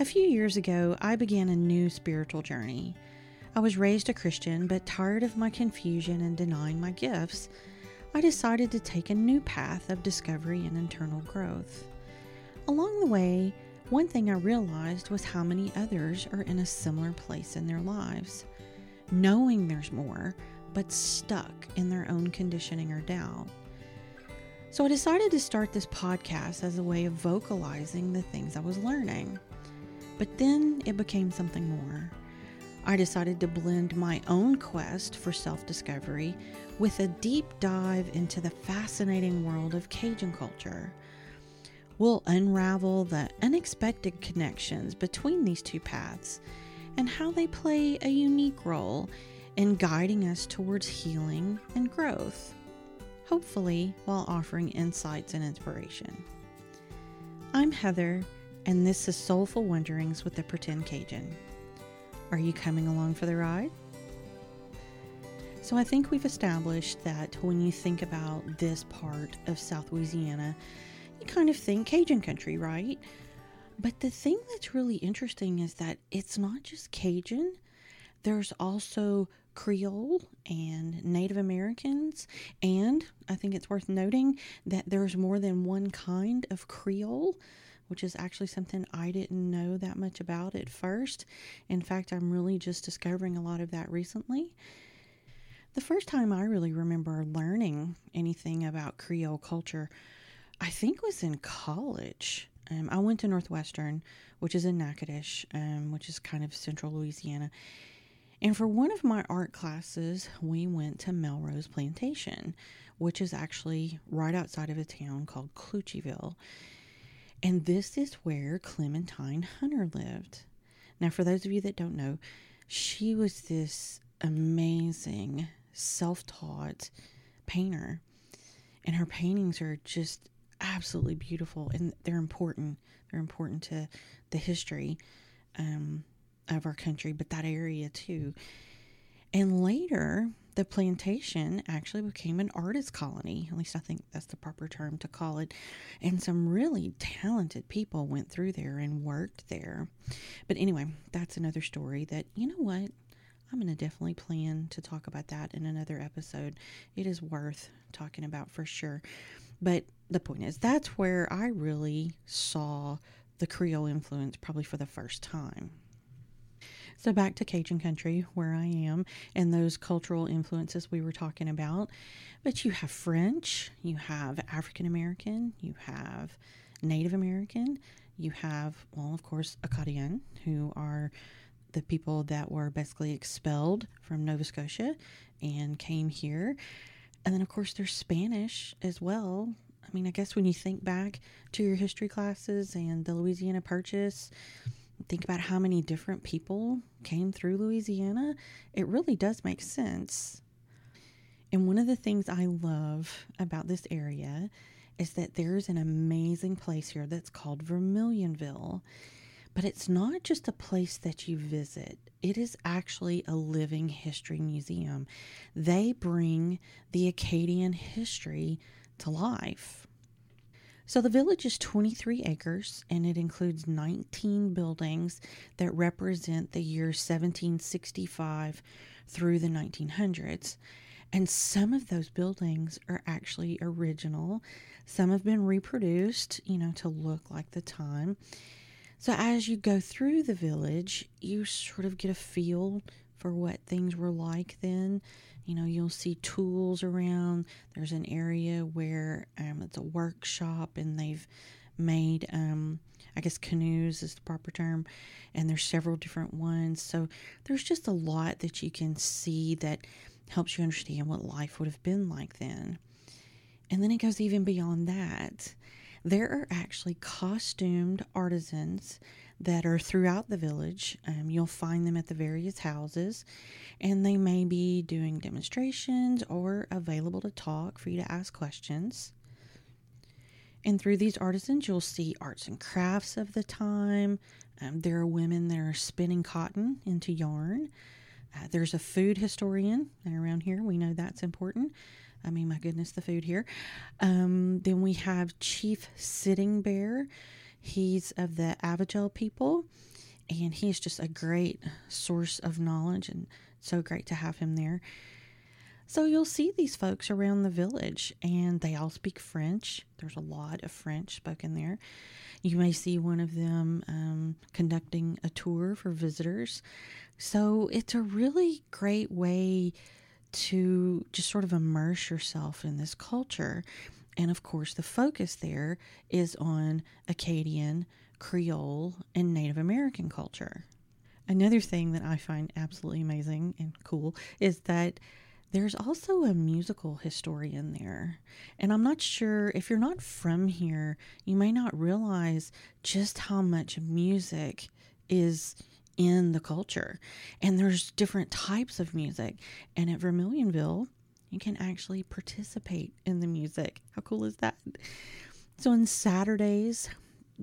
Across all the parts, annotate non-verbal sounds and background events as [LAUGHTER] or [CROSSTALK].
A few years ago, I began a new spiritual journey. I was raised a Christian, but tired of my confusion and denying my gifts, I decided to take a new path of discovery and internal growth. Along the way, one thing I realized was how many others are in a similar place in their lives, knowing there's more, but stuck in their own conditioning or doubt. So I decided to start this podcast as a way of vocalizing the things I was learning. But then it became something more. I decided to blend my own quest for self discovery with a deep dive into the fascinating world of Cajun culture. We'll unravel the unexpected connections between these two paths and how they play a unique role in guiding us towards healing and growth hopefully, while offering insights and inspiration. I'm Heather, and this is Soulful Wanderings with the Pretend Cajun. Are you coming along for the ride? So, I think we've established that when you think about this part of South Louisiana, you kind of think Cajun country, right? But the thing that's really interesting is that it's not just Cajun, there's also Creole and Native Americans. And I think it's worth noting that there's more than one kind of Creole, which is actually something I didn't know that much about at first. In fact, I'm really just discovering a lot of that recently. The first time I really remember learning anything about Creole culture, I think was in college. Um, I went to Northwestern, which is in Natchitoches, um, which is kind of central Louisiana. And for one of my art classes, we went to Melrose Plantation, which is actually right outside of a town called Cloutierville. And this is where Clementine Hunter lived. Now, for those of you that don't know, she was this amazing self taught painter. And her paintings are just absolutely beautiful and they're important. They're important to the history um, of our country, but that area too. And later, the plantation actually became an artist colony. At least I think that's the proper term to call it. And some really talented people went through there and worked there. But anyway, that's another story that, you know what? I'm going to definitely plan to talk about that in another episode. It is worth talking about for sure. But the point is, that's where I really saw the Creole influence probably for the first time. So back to Cajun country where I am and those cultural influences we were talking about. But you have French, you have African American, you have Native American, you have, well, of course, Acadian, who are the people that were basically expelled from Nova Scotia and came here. And then, of course, there's Spanish as well. I mean, I guess when you think back to your history classes and the Louisiana Purchase, think about how many different people came through Louisiana, it really does make sense. And one of the things I love about this area is that there's an amazing place here that's called Vermilionville. But it's not just a place that you visit, it is actually a living history museum. They bring the Acadian history to life. So the village is 23 acres and it includes 19 buildings that represent the years 1765 through the 1900s. And some of those buildings are actually original. Some have been reproduced, you know, to look like the time. So as you go through the village, you sort of get a feel for what things were like then. You know, you'll see tools around. There's an area where um, it's a workshop and they've made, um, I guess, canoes is the proper term, and there's several different ones. So there's just a lot that you can see that helps you understand what life would have been like then. And then it goes even beyond that. There are actually costumed artisans that are throughout the village. Um, you'll find them at the various houses, and they may be doing demonstrations or available to talk for you to ask questions. And through these artisans, you'll see arts and crafts of the time. Um, there are women that are spinning cotton into yarn. Uh, there's a food historian around here. We know that's important. I mean, my goodness, the food here. Um, then we have Chief Sitting Bear He's of the Avoyel people. and he's just a great source of knowledge and so great to have him there. So you'll see these folks around the village and they all speak French. There's a lot of French spoken there. You may see one of them um, conducting a tour for visitors. So it's a really great way to just sort of immerse yourself in this culture. And of course, the focus there is on Acadian, Creole, and Native American culture. Another thing that I find absolutely amazing and cool is that there's also a musical historian there. And I'm not sure if you're not from here, you may not realize just how much music is in the culture. And there's different types of music. And at Vermilionville, you can actually participate in the music. How cool is that? So on Saturdays,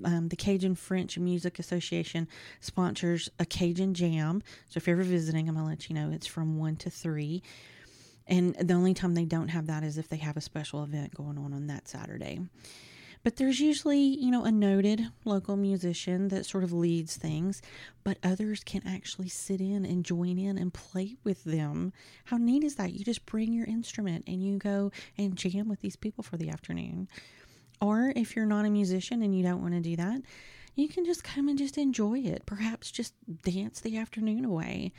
um, the Cajun French Music Association sponsors a Cajun Jam. So if you're ever visiting, I'm going to let you know it's from 1 to 3. And the only time they don't have that is if they have a special event going on on that Saturday. But there's usually, you know, a noted local musician that sort of leads things, but others can actually sit in and join in and play with them. How neat is that? You just bring your instrument and you go and jam with these people for the afternoon. Or if you're not a musician and you don't want to do that, you can just come and just enjoy it. Perhaps just dance the afternoon away.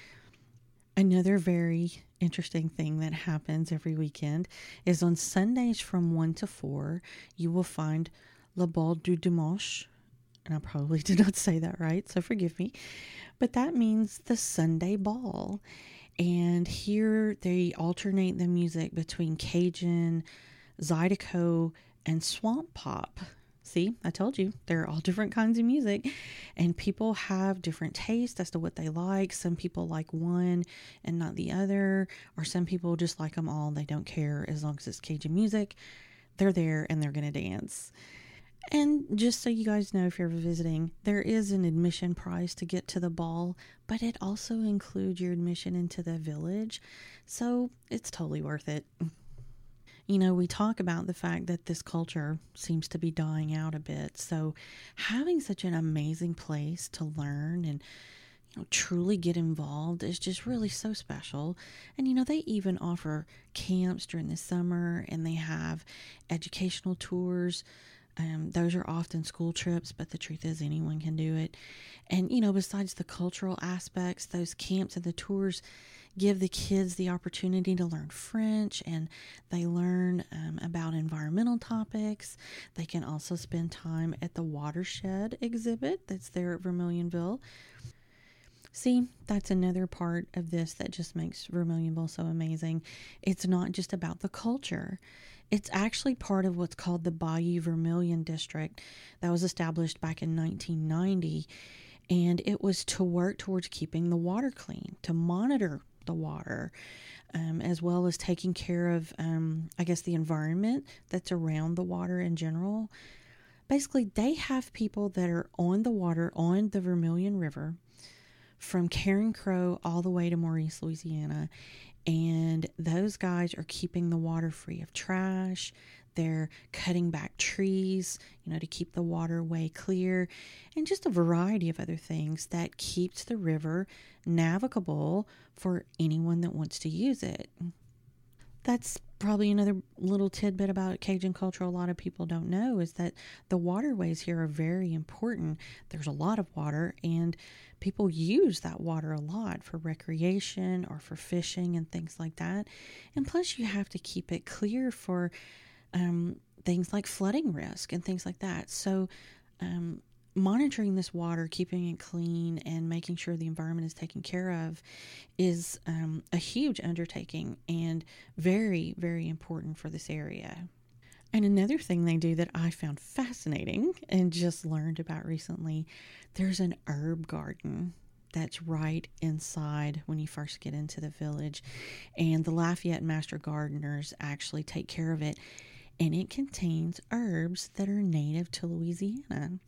Another very interesting thing that happens every weekend is on Sundays from 1 to 4, you will find Le Bal du Dimanche. And I probably [LAUGHS] did not say that right, so forgive me. But that means the Sunday ball. And here they alternate the music between Cajun, Zydeco, and Swamp Pop. See, I told you, they're all different kinds of music, and people have different tastes as to what they like. Some people like one and not the other, or some people just like them all. They don't care as long as it's Cajun music. They're there and they're going to dance. And just so you guys know, if you're visiting, there is an admission price to get to the ball, but it also includes your admission into the village. So it's totally worth it [LAUGHS] you know, we talk about the fact that this culture seems to be dying out a bit. So, having such an amazing place to learn and you know, truly get involved is just really so special. And you know, they even offer camps during the summer and they have educational tours. Um, those are often school trips, but the truth is, anyone can do it. And you know, besides the cultural aspects, those camps and the tours give the kids the opportunity to learn French and they learn um, about environmental topics. They can also spend time at the watershed exhibit that's there at Vermilionville. See, that's another part of this that just makes Vermilionville so amazing. It's not just about the culture. It's actually part of what's called the Bayou Vermilion District that was established back in 1990 and it was to work towards keeping the water clean, to monitor the water, um, as well as taking care of, um, I guess, the environment that's around the water in general. Basically, they have people that are on the water on the Vermilion River from Carencro all the way to Maurice, Louisiana. And those guys are keeping the water free of trash. They're cutting back trees, you know, to keep the waterway clear, and just a variety of other things that keeps the river navigable for anyone that wants to use it. That's probably another little tidbit about Cajun culture a lot of people don't know is that the waterways here are very important. There's a lot of water, and people use that water a lot for recreation or for fishing and things like that. And plus, you have to keep it clear for um, things like flooding risk and things like that. So, um, monitoring this water, keeping it clean, and making sure the environment is taken care of is um, a huge undertaking and very, very important for this area. And another thing they do that I found fascinating and just learned about recently there's an herb garden that's right inside when you first get into the village. And the Lafayette Master Gardeners actually take care of it and it contains herbs that are native to Louisiana.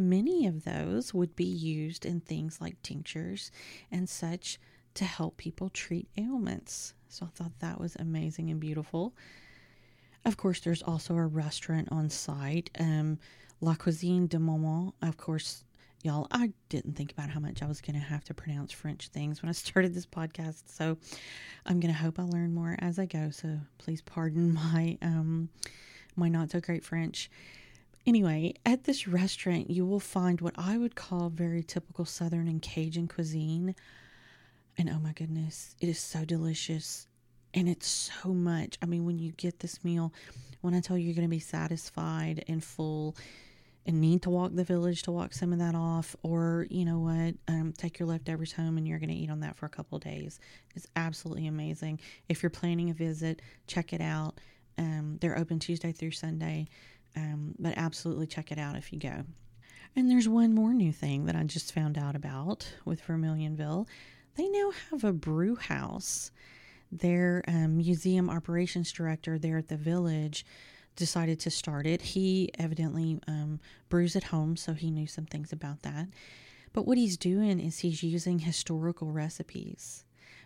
Many of those would be used in things like tinctures and such to help people treat ailments. So I thought that was amazing and beautiful. Of course, there's also a restaurant on site. Um, La Cuisine de Maman, of course, Y'all, I didn't think about how much I was going to have to pronounce French things when I [LAUGHS] started this podcast. So I'm going to hope I learn more as I go. So please pardon [LAUGHS] my um my not so great French. Anyway, at this restaurant, you will find what I would call very typical Southern and Cajun cuisine. And oh my goodness, it is so delicious. And it's so much. I mean, when you get this meal, when I tell you you're going to be satisfied and full and need to walk the village to walk some of that off, or you know what, um, take your leftovers home and you're going to eat on that for a couple days. It's absolutely amazing. If you're planning a visit, check it out. Um, they're open Tuesday through Sunday, um, but absolutely check it out if you go. And there's one more new thing that I just found out about with Vermilionville. They now have a brew house. Their um, museum operations director there at the village decided to start it. He evidently um, brews at home, so he knew some things about that. But what he's doing is he's using historical recipes,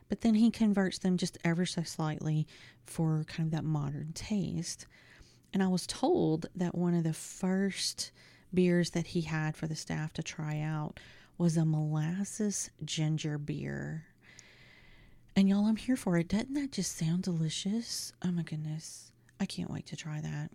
but then he converts them just ever so slightly for kind of that modern taste. And I was told that one of the first beers that he had for the staff to try out was a molasses ginger beer. And y'all, I'm here for it. Doesn't that just sound delicious? Oh my goodness. I can't wait to try that.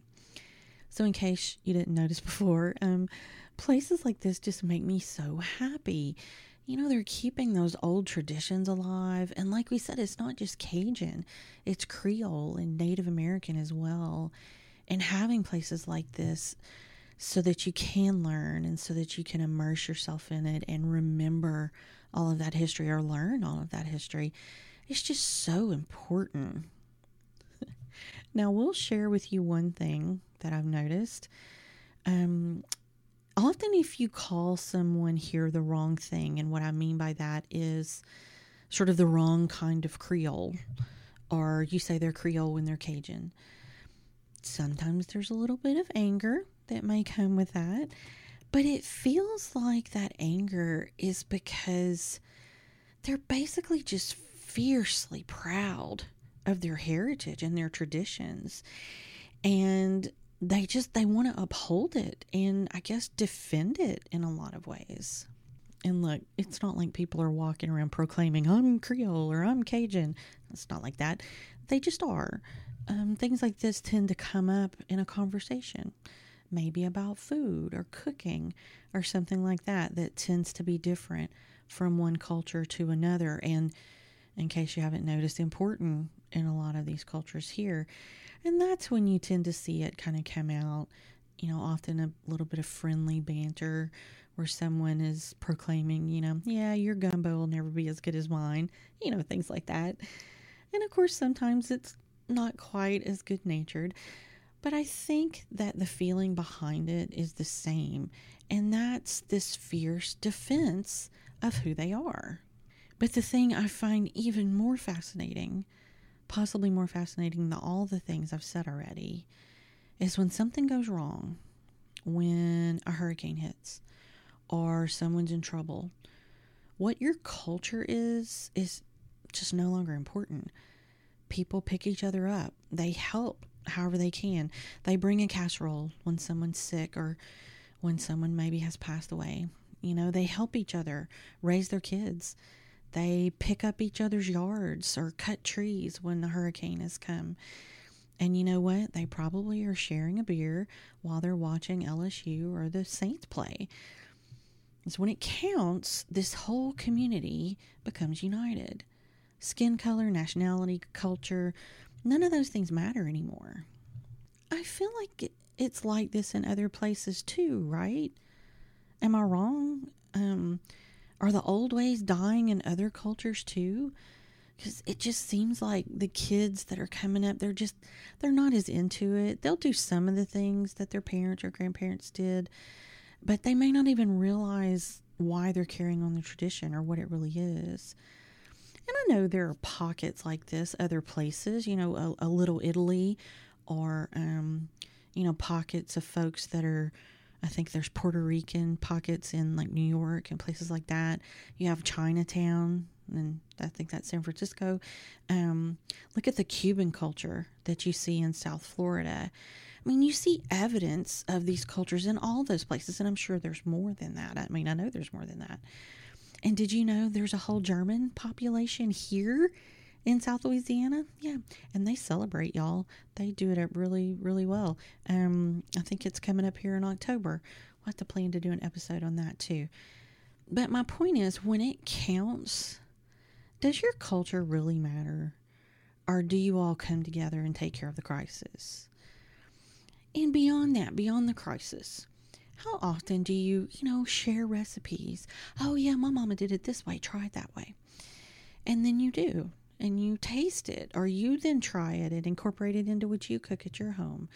So, in case you didn't notice [LAUGHS] before, um, places like this just make me so happy. You know, they're keeping those old traditions alive. And like we said, it's not just Cajun, it's Creole and Native American as well. And having places like this so that you can learn and so that you can immerse yourself in it and remember all of that history or learn all of that history is just so important. [LAUGHS] now, we'll share with you one thing that I've noticed. Um, often, if you call someone here the wrong thing, and what I mean by that is sort of the wrong kind of Creole, or you say they're Creole when they're Cajun, sometimes there's a little bit of anger that may come with that. But it feels like that anger is because they're basically just fiercely proud of their heritage and their traditions. And they just they want to uphold it and I guess defend it in a lot of ways. And look, it's not like people are walking around proclaiming I'm Creole or I'm Cajun. It's not like that. They just are. Um, things like this tend to come up in a conversation maybe about food or cooking or something like that that tends to be different from one culture to another. And in case you haven't noticed important in a lot of these cultures here. And that's when you tend to see it kind of come out you know often a little bit of friendly banter where someone is proclaiming you know yeah your gumbo will never be as good as mine you know things like that. And of course sometimes it's not quite as good natured but I think that the feeling behind it is the same, and that's this fierce defense of who they are. But the thing I find even more fascinating, possibly more fascinating than all the things I've said already, is when something goes wrong, when a hurricane hits, or someone's in trouble. What your culture is, is just no longer important. People pick each other up, they help however they can. They bring a casserole when someone's sick or when someone maybe has passed away. You know, they help each other raise their kids. They pick up each other's yards or cut trees when the hurricane has come. And you know what? They probably are sharing a beer while they're watching LSU or the Saints play. So when it counts, this whole community becomes united. Skin color, nationality, culture, None of those things matter anymore. I feel like it's like this in other places too, right? Am I wrong? Um, are the old ways dying in other cultures too? Because it just seems like the kids that are coming up, they're just, they're not as into it. They'll do some of the things that their parents or grandparents did, but they may not even realize why they're carrying on the tradition or what it really is. And I know there are pockets like this other places, you know, a, a little Italy or, um, you know, pockets of folks that are, I think there's Puerto Rican pockets in like New York and places like that. You have Chinatown, and I think that's San Francisco. Um, look at the Cuban culture that you see in South Florida. I mean, you see evidence of these cultures in all those places, and I'm sure there's more than that. I mean, I know there's more than that. And did you know there's a whole German population here in South Louisiana? Yeah, and they celebrate y'all. They do it up really, really well. Um, I think it's coming up here in October. We'll have to plan to do an episode on that too. But my point is, when it counts, does your culture really matter? Or do you all come together and take care of the crisis? And beyond that, beyond the crisis, how often do you, you know, share recipes? Oh, yeah, my mama did it this way, try it that way. And then you do, and you taste it, or you then try it and incorporate it into what you cook at your home.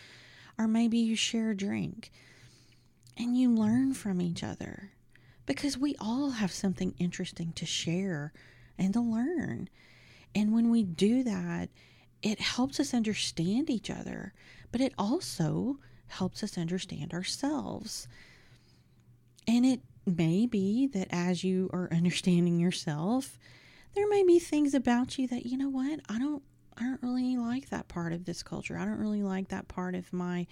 Or maybe you share a drink and you learn from each other because we all have something interesting to share and to learn. And when we do that, it helps us understand each other, but it also helps us understand ourselves. And it may be that as you are [LAUGHS] understanding yourself, there may be things about you that, you know what, I don't I don't really like that part of this culture. I don't really like that part of my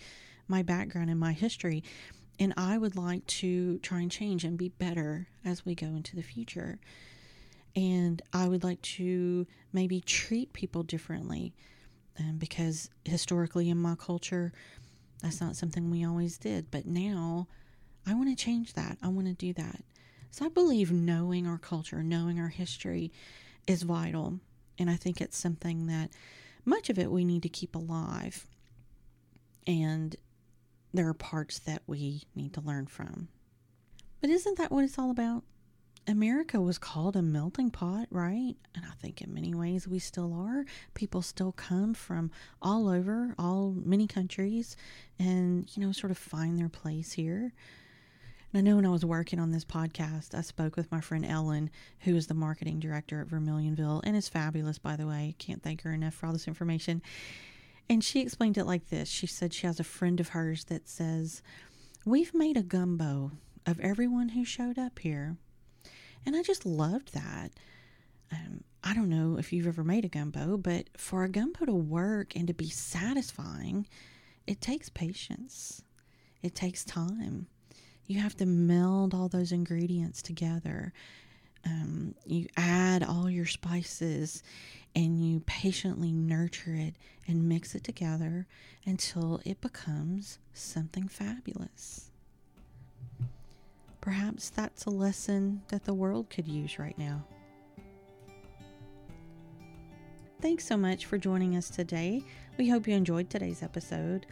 my background and my history. And I would like to try and change and be better as we go into the future. And I would like to maybe treat people differently um, because historically in my culture, that's not something we always did. But now I want to change that. I want to do that. So I believe knowing our culture, knowing our history is vital. And I think it's something that much of it we need to keep alive. And there are parts that we need to learn from. But isn't that what it's all about? America was called a melting pot, right? And I think in many ways we still are. People still come from all over, all many countries, and, you know, sort of find their place here. And I know when I was working on this podcast, I spoke with my friend Ellen, who is the marketing director at Vermilionville and is fabulous, by the way. Can't thank her enough for all this information. And she explained it like this She said she has a friend of hers that says, We've made a gumbo of everyone who showed up here. And I just loved that. Um, I don't know if you've ever made a gumbo, but for a gumbo to work and to be satisfying, it takes patience. It takes time. You have to meld all those ingredients together. Um, you add all your spices and you patiently nurture it and mix it together until it becomes something fabulous. Perhaps that's a lesson that the world could use right now. Thanks so much for joining us today. We hope you enjoyed today's episode.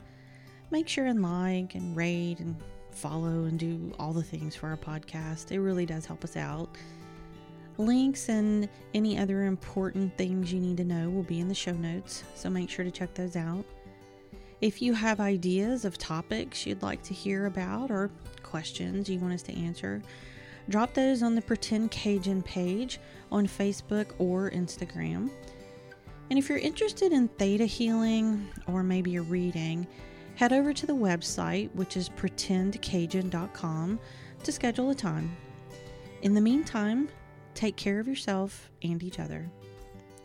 Make sure and like and rate and follow and do all the things for our podcast. It really does help us out. Links and any other important things you need to know will be in the show notes, so make sure to check those out. If you have ideas of topics you'd like to hear about or questions you want us to answer, drop those on the Pretend Cajun page on Facebook or Instagram. And if you're interested in theta healing or maybe a reading, head over to the website, which is pretendcajun.com, to schedule a time. In the meantime, take care of yourself and each other.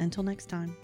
Until next time.